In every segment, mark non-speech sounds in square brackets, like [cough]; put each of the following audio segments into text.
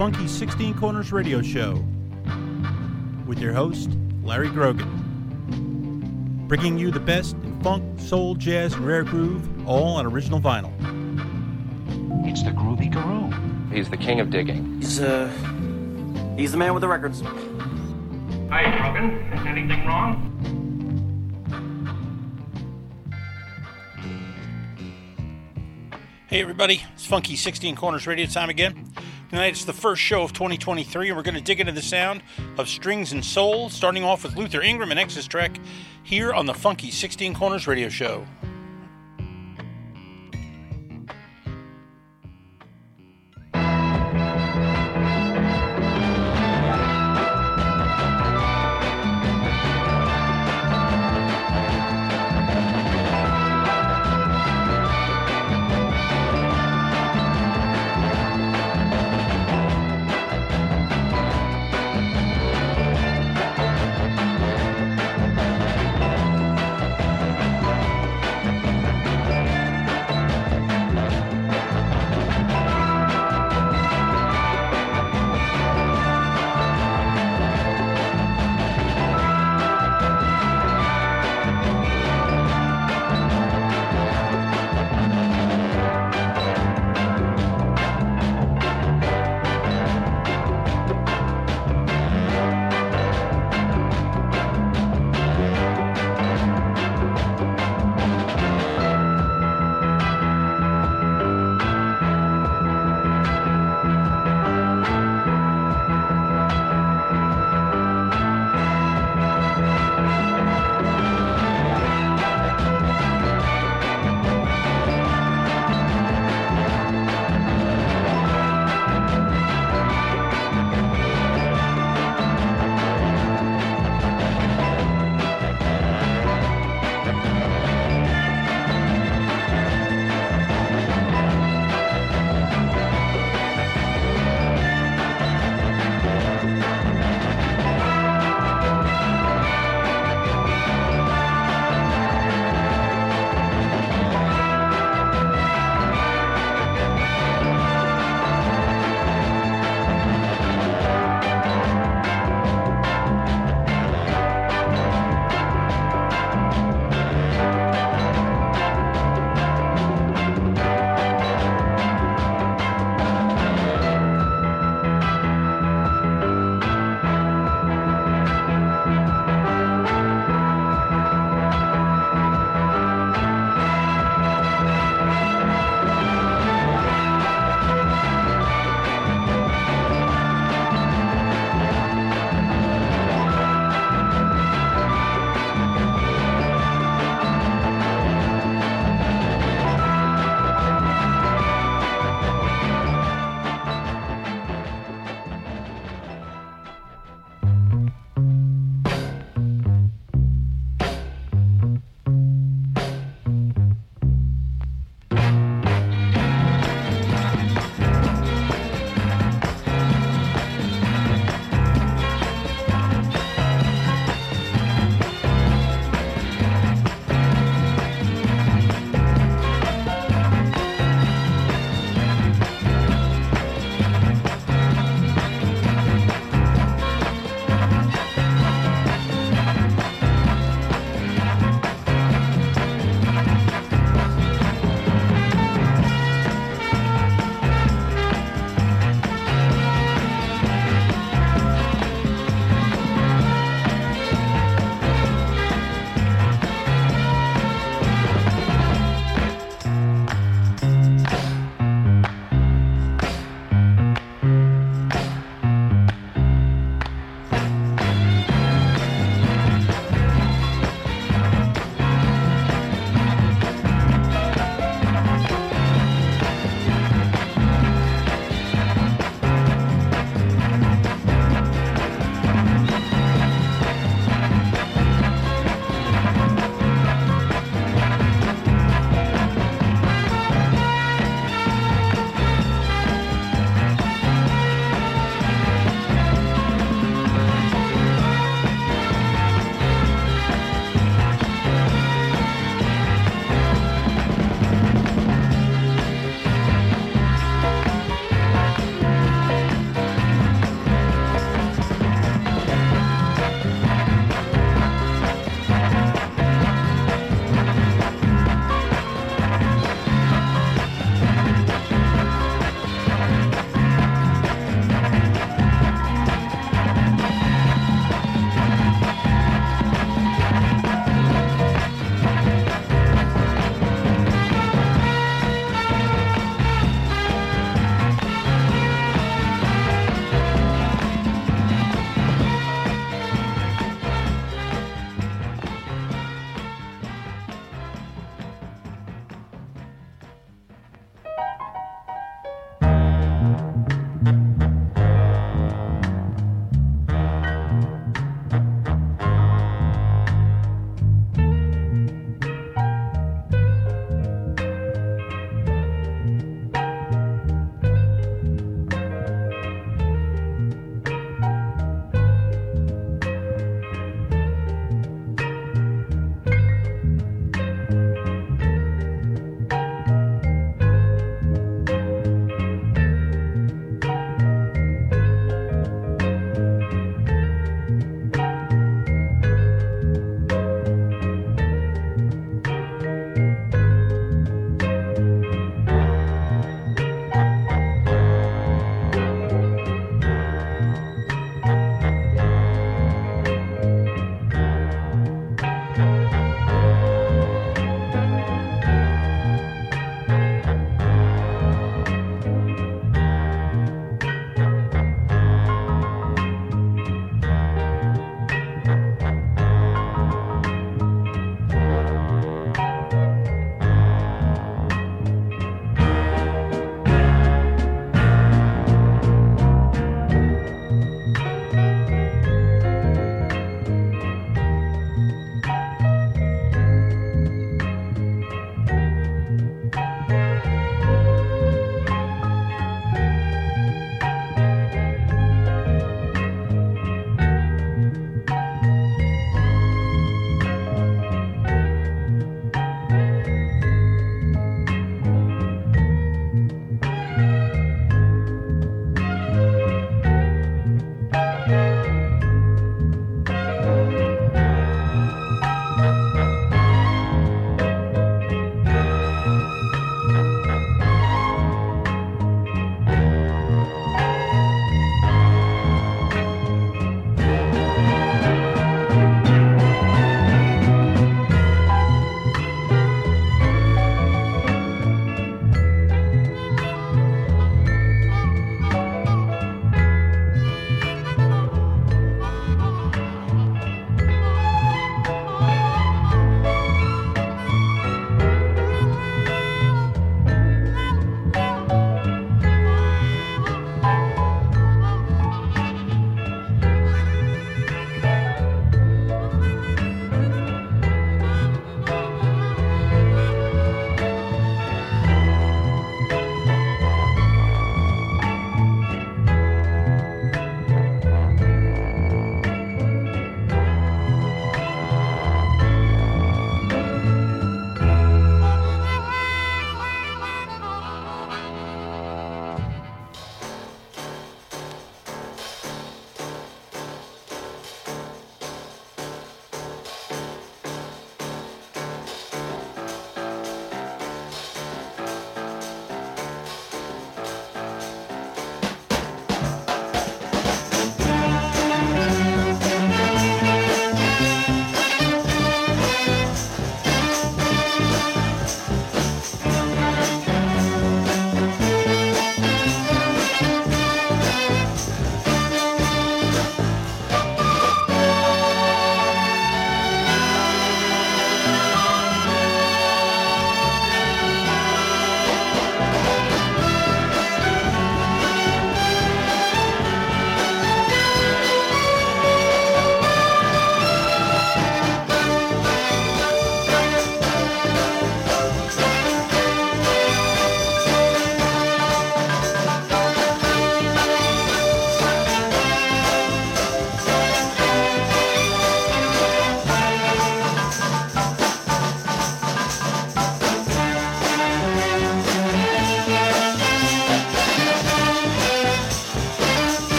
Funky 16 Corners Radio Show with your host, Larry Grogan. Bringing you the best in funk, soul, jazz, and rare groove, all on original vinyl. It's the Groovy Guru. He's the king of digging. He's, uh, he's the man with the records. Hi, Grogan. Anything wrong? Hey everybody, it's Funky 16 Corners Radio time again. Tonight it's the first show of 2023 and we're going to dig into the sound of Strings and Soul, starting off with Luther Ingram and Exus Trek here on the Funky 16 Corners Radio Show.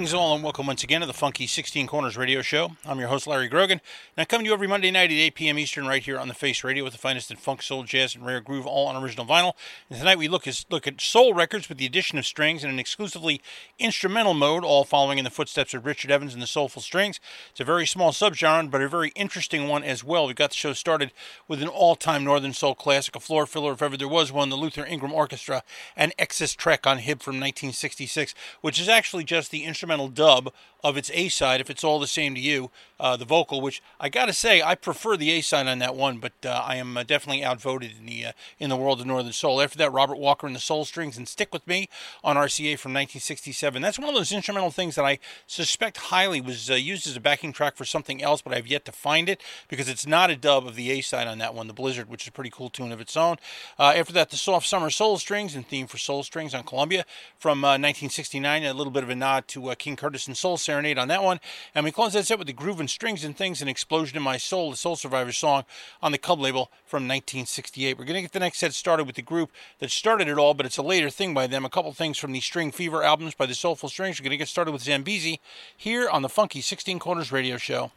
Greetings all and welcome once again to the Funky 16 Corners radio show. I'm your host Larry Grogan, and I come to you every Monday night at 8 p.m. Eastern right here on the Face Radio with the finest in funk, soul, jazz, and rare groove, all on original vinyl. And tonight we look, at look at soul records with the addition of strings in an exclusively instrumental mode, all following in the footsteps of Richard Evans and the Soulful Strings. It's a very small subgenre, but a very interesting one as well. We got the show started with an all-time Northern Soul classic, a floor filler if ever there was one, the Luther Ingram Orchestra, and Exus Trek on Hib from 1966, which is actually just the instrumental dub of its A side, if it's all the same to you, uh, the vocal, which I got to say, I prefer the A side on that one, but uh, I am uh, definitely outvoted in the uh, in the world of Northern Soul. After that, Robert Walker and the Soul Strings and Stick With Me on RCA from 1967. That's one of those instrumental things that I suspect highly was uh, used as a backing track for something else, but I've yet to find it because it's not a dub of the A side on that one, the Blizzard, which is a pretty cool tune of its own. Uh, after that, the Soft Summer Soul Strings and Theme for Soul Strings on Columbia from 1969, a little bit of a nod to King Curtis and Soul Serenade on that one. And we close that set with the Groove and Strings and Things, An Explosion in My Soul, the Soul Survivor song on the Cub label from 1968. We're going to get the next set started with the group that started it all, but it's a later thing by them. A couple things from the String Fever albums by the Soulful Strings. We're going to get started with Zambezi here on the Funky 16 Corners radio show.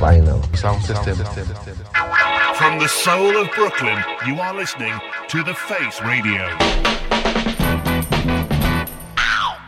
Final sound system. From the soul of Brooklyn, you are listening to The Face Radio.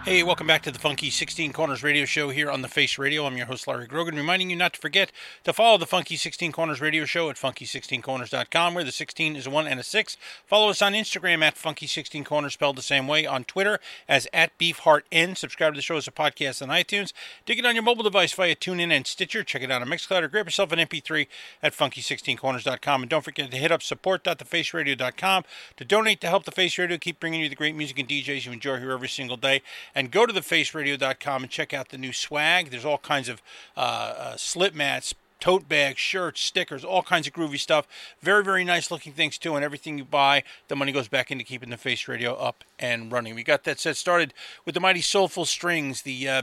Hey, welcome back to the Funky 16 Corners radio show here on the Face Radio. I'm your host, Larry Grogan, reminding you not to forget to follow the Funky 16 Corners radio show at funky16corners.com, where the 16 is a 1 and a 6. Follow us on Instagram at Funky16Corners, spelled the same way, on Twitter as at BeefHeartN. Subscribe to the show as a podcast on iTunes. Dig it on your mobile device via TuneIn and Stitcher. Check it out on Mixcloud or grab yourself an MP3 at Funky16Corners.com. And don't forget to hit up support.thefaceradio.com to donate to help the Face Radio keep bringing you the great music and DJs you enjoy here every single day and go to thefaceradio.com and check out the new swag. There's all kinds of uh, uh, slip mats, tote bags, shirts, stickers, all kinds of groovy stuff. Very, very nice looking things too. And everything you buy, the money goes back into keeping the Face Radio up and running. We got that set started with the mighty Soulful Strings, the uh,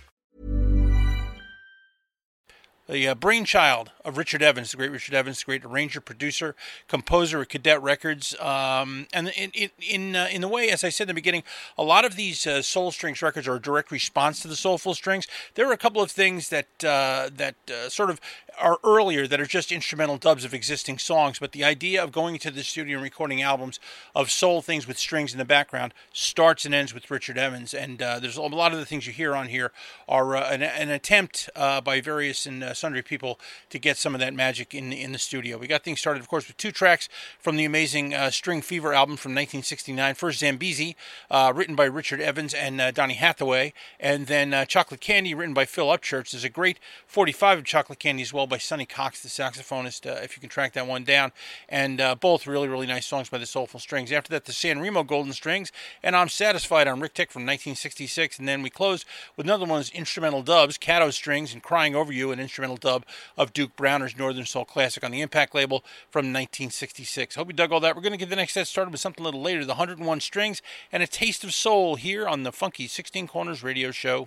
The uh, brainchild of Richard Evans, the great Richard Evans, the great arranger, producer, composer at Cadet Records. Um, and in in in, uh, in, the way, as I said in the beginning, a lot of these uh, Soul Strings records are a direct response to the Soulful Strings. There are a couple of things that uh, that uh, sort of are earlier that are just instrumental dubs of existing songs, but the idea of going into the studio and recording albums of soul things with strings in the background starts and ends with Richard Evans. And uh, there's a lot of the things you hear on here are uh, an, an, attempt uh, by various and uh, sundry people to get some of that magic in in the studio. We got things started, of course, with two tracks from the amazing uh, String Fever album from 1969. First, Zambezi, uh, written by Richard Evans and Donny Hathaway, and then Chocolate Candy, written by Phil Upchurch. There's a great 45 of Chocolate Candy as well by Sonny Cox, the saxophonist, uh, if you can track that one down. And uh, both really, really nice songs by the Soulful Strings. After that, the San Remo Golden Strings, and I'm Satisfied on Ric-Tic from 1966. And then we close with another one's instrumental dubs, Caddo Strings and Crying Over You, an instrumental dub of Duke Browner's Northern Soul Classic on the Impact label from 1966. Hope you dug all that. We're going to get the next set started with something a little later, the 101 Strings and a Taste of Soul here on the Funky 16 Corners radio show.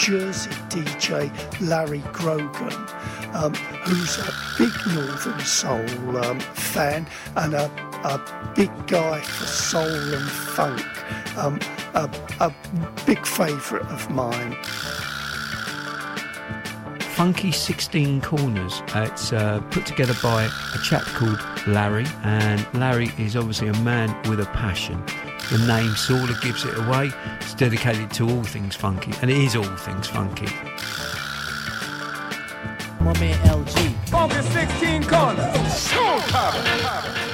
Jersey DJ Larry Grogan, um, who's a big Northern Soul um, fan and a, a big guy for soul and funk, um, a, a big favourite of mine. Funky 16 Corners. It's uh, put together by a chap called Larry, and Larry is obviously a man with a passion. The name sort of gives it away. It's dedicated to all things funky, and it is all things funky. My man LG. Funky 16 corners. Showtime.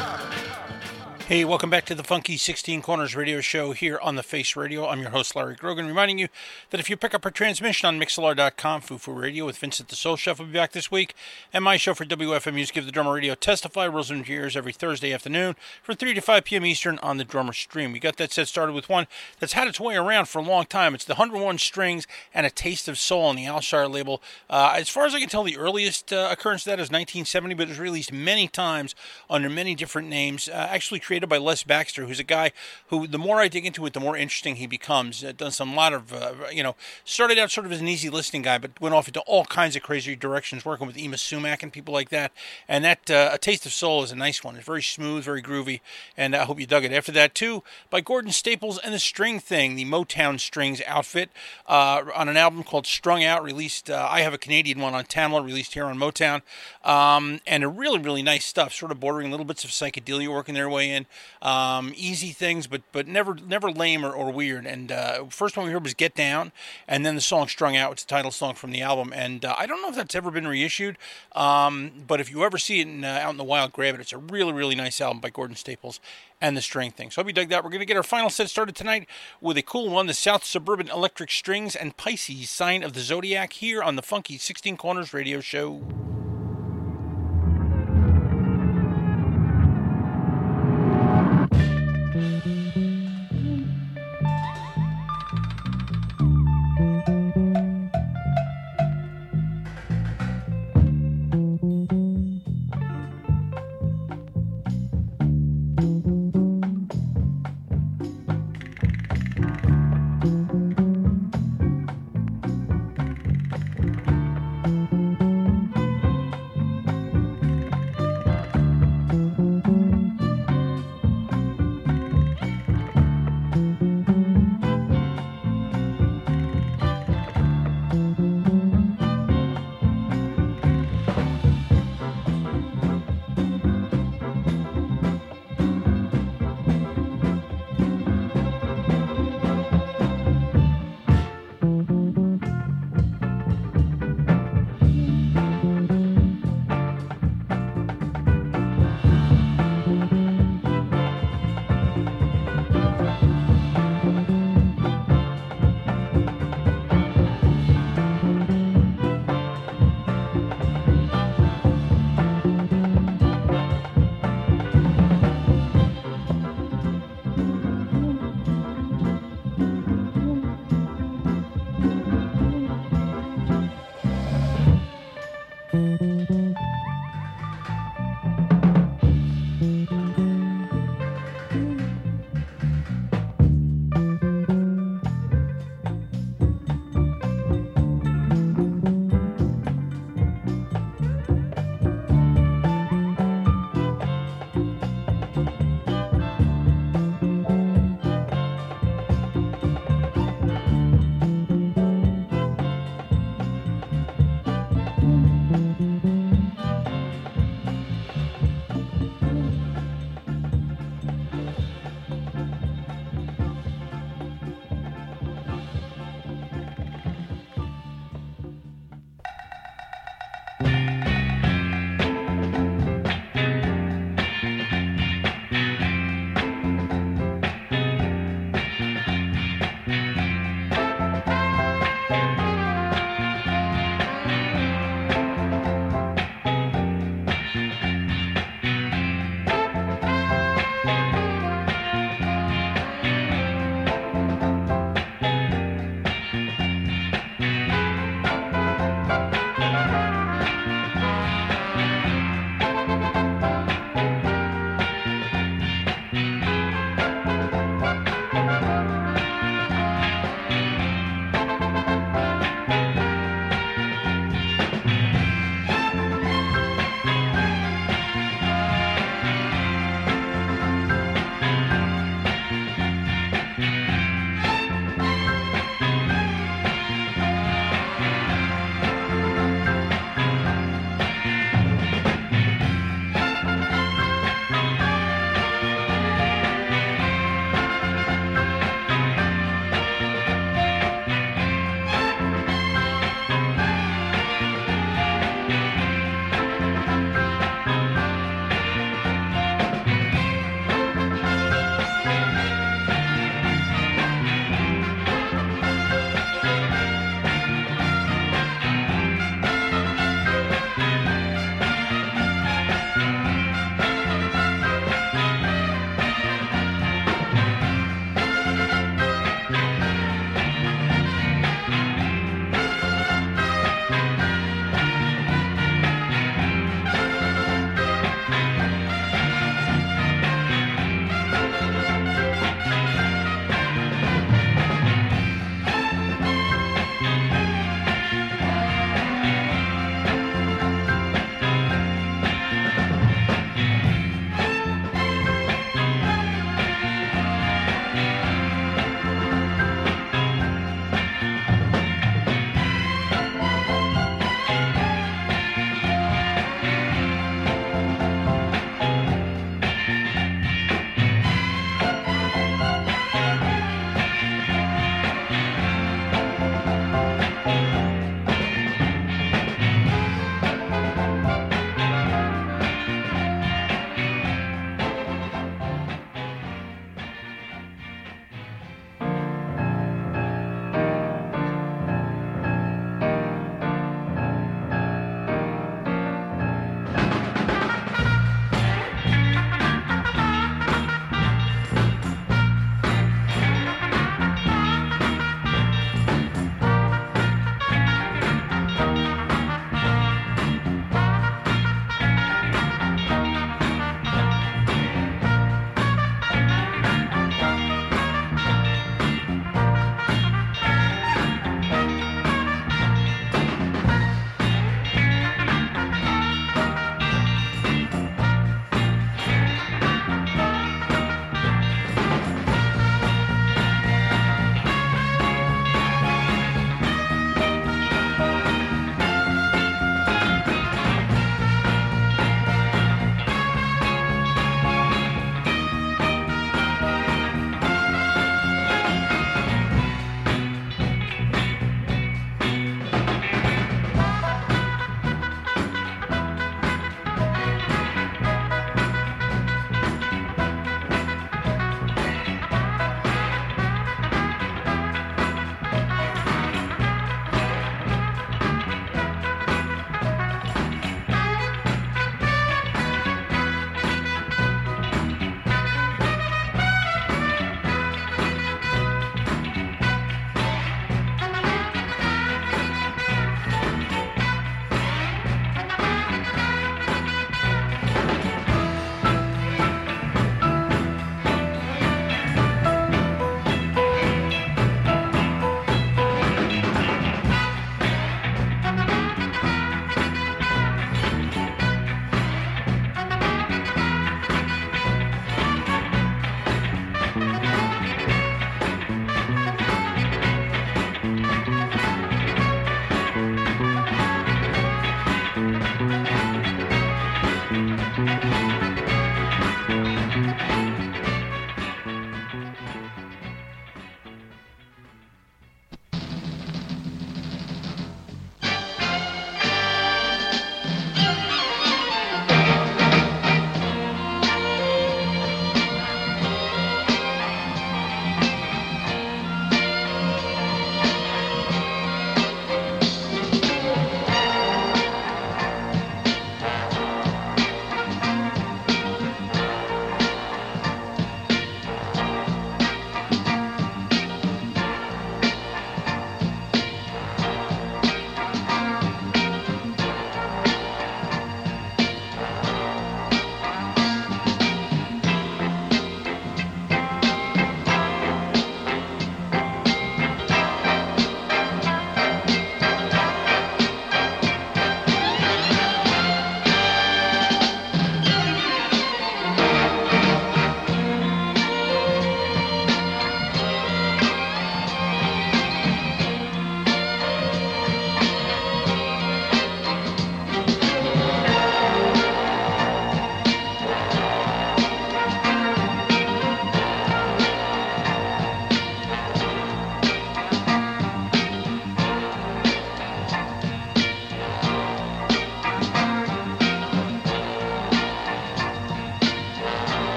Hey, welcome back to the Funky 16 Corners radio show here on the Face Radio. I'm your host, Larry Grogan, reminding you that if you pick up our transmission on Mixlr.com, Fufu Radio with Vincent the Soul Chef will be back this week, and my show for WFMU's Give the Drummer Radio Testify rolls into your ears every Thursday afternoon from 3 to 5 p.m. Eastern on the Drummer Stream. We got that set started with one that's had its way around for a long time. It's the 101 Strings and a Taste of Soul on the Alshire label. Uh, as far as I can tell, the earliest uh, occurrence of that is 1970, but it was released many times under many different names, uh, actually created by Les Baxter, who's a guy who, the more I dig into it, the more interesting he becomes. Uh, done some lot of, uh, you know, started out sort of as an easy listening guy, but went off into all kinds of crazy directions, working with Yma Sumac and people like that. And that uh, A Taste of Soul is a nice one. It's very smooth, very groovy, and I hope you dug it. After that, too, by Gordon Staples and the String Thing, the Motown Strings outfit, uh, on an album called Strung Out, released. Uh, I have a Canadian one on Tamla, released here on Motown, um, and a really, really nice stuff, sort of bordering little bits of psychedelia working their way in. Um, easy things, but but never never lame or, or weird. And uh, first one we heard was "Get Down," and then the song "Strung Out," is the title song from the album. And uh, I don't know if that's ever been reissued, um, but if you ever see it in, uh, out in the wild, grab it. It's a really really nice album by Gordon Staples and the String Thing. So I hope you dug that. We're going to get our final set started tonight with a cool one: the South Suburban Electric Strings and Pisces Sign of the Zodiac here on the Funky 16 Corners Radio Show.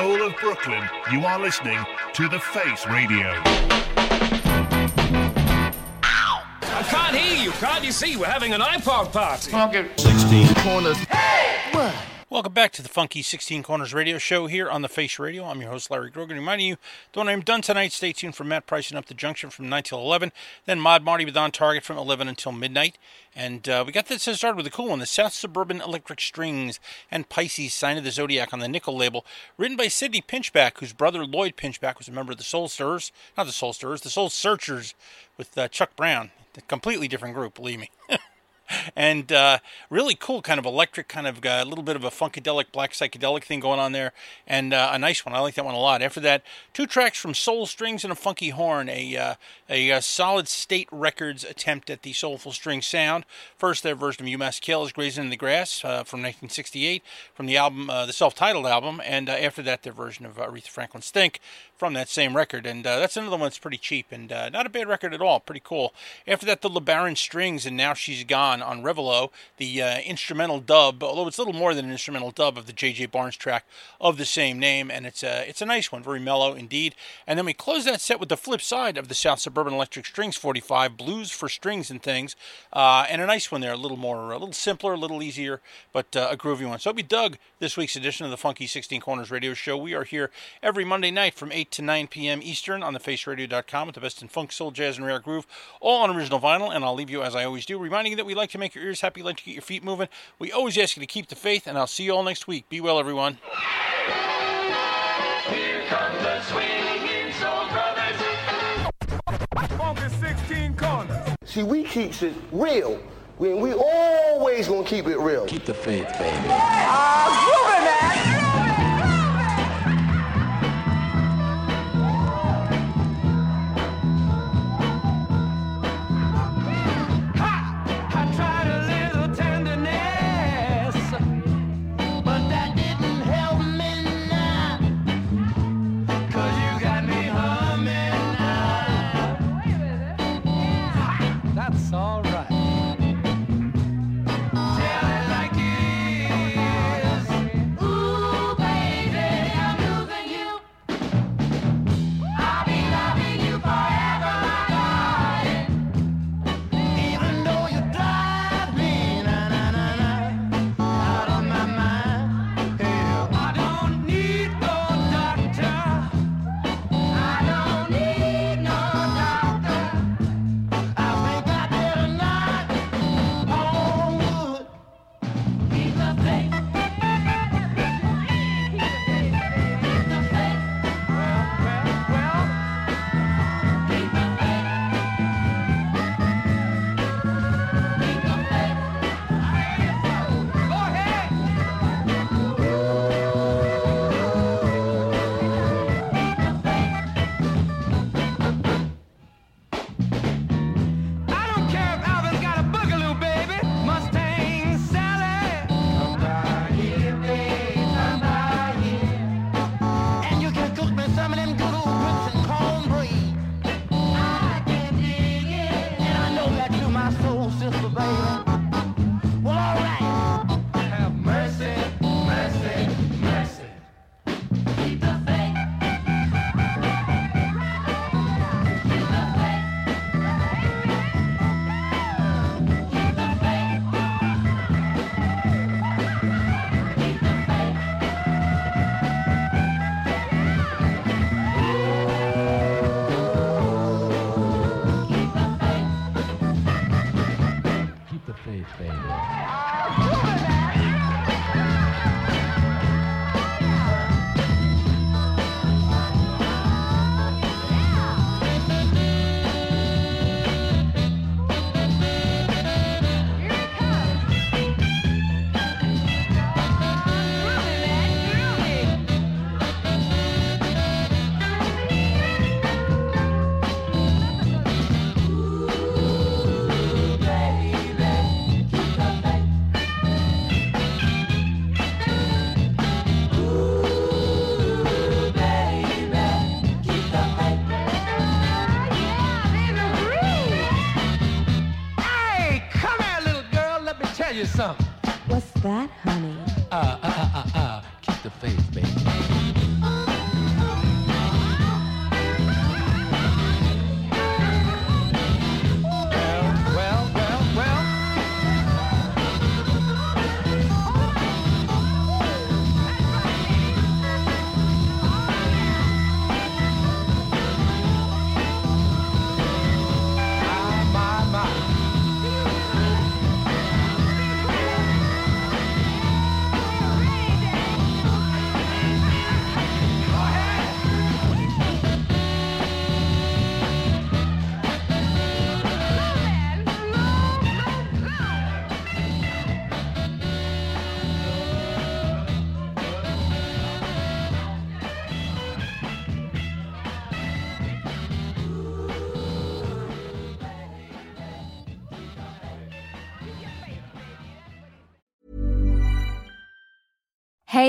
Soul of Brooklyn, you are listening to The Face Radio. I can't hear you. Can't you see? We're having an iPod party. Okay. 16 corners. Welcome back to the Funky 16 Corners radio show here on the Face Radio. I'm your host, Larry Grogan, reminding you that when I'm done tonight, stay tuned for Matt Price and Up the Junction from 9 till 11. Then Mod Marty with On Target from 11 until midnight. And uh, we got this started with a cool one the South Suburban Electric Strings and Pisces Sign of the Zodiac on the Nickel label, written by Sidney Pinchback, whose brother Lloyd Pinchback was a member of the Soul Stirrers. Not the Soul Stirrers, the Soul Searchers with uh, Chuck Brown. A completely different group, believe me. [laughs] and uh, really cool kind of electric kind of a uh, little bit of a funkadelic black psychedelic thing going on there. And uh, a nice one. I like that one a lot. After that two tracks from soul strings and a funky horn a, uh, a, a, uh, solid state records attempt at the soulful string sound. First their version of umass is grazing in the grass uh, from 1968 from the album the self-titled album. And after that their version of aretha franklin's think from that same record and that's another one that's pretty cheap and not a bad record at all pretty cool after that the lebaron strings and now she's gone on, Revilot, the uh, instrumental dub, although it's a little more than an instrumental dub of the J.J. Barnes track of the same name, and it's a, it's a nice one, very mellow indeed. And then we close that set with the flip side of the South Suburban Electric Strings 45, Blues for Strings and Things, uh, and a nice one there, a little more, a little simpler, a little easier, but uh, a groovy one. So we dug this week's edition of the Funky 16 Corners Radio Show. We are here every Monday night from 8 to 9 p.m. Eastern on thefaceradio.com with the best in funk, soul, jazz, and rare groove, all on original vinyl. And I'll leave you, as I always do, reminding you that we like to make your ears happy, like to get your feet moving. We always ask you to keep the faith, and I'll see you all next week. Be well, everyone. Here come the swinging soul brothers. Funky 16 corners. See, we keeps it real. We, we always gonna keep it real. Keep the faith, baby. Ah, uh,